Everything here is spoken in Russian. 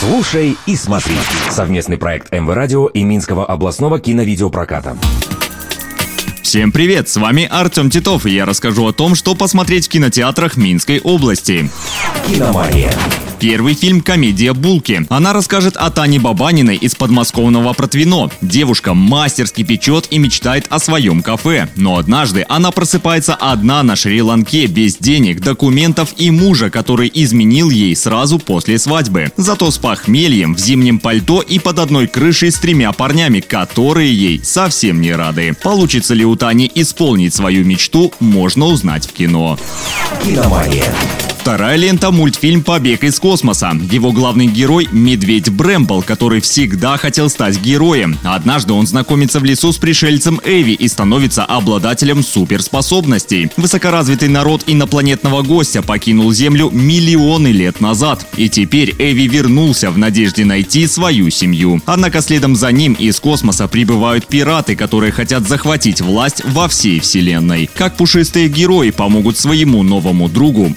Слушай и смотри. Совместный проект МВ Радио и Минского областного киновидеопроката. Всем привет, с вами Артем Титов, и я расскажу о том, что посмотреть в кинотеатрах Минской области. Киномания. Первый фильм «Комедия Булки». Она расскажет о Тане Бабаниной из подмосковного Протвино. Девушка мастерски печет и мечтает о своем кафе. Но однажды она просыпается одна на Шри-Ланке, без денег, документов и мужа, который изменил ей сразу после свадьбы. Зато с похмельем, в зимнем пальто и под одной крышей с тремя парнями, которые ей совсем не рады. Получится ли у Тани исполнить свою мечту, можно узнать в кино. Киномания. Вторая лента – мультфильм «Побег из космоса». Его главный герой – Медведь Брэмбл, который всегда хотел стать героем. Однажды он знакомится в лесу с пришельцем Эви и становится обладателем суперспособностей. Высокоразвитый народ инопланетного гостя покинул Землю миллионы лет назад. И теперь Эви вернулся в надежде найти свою семью. Однако следом за ним из космоса прибывают пираты, которые хотят захватить власть во всей вселенной. Как пушистые герои помогут своему новому другу,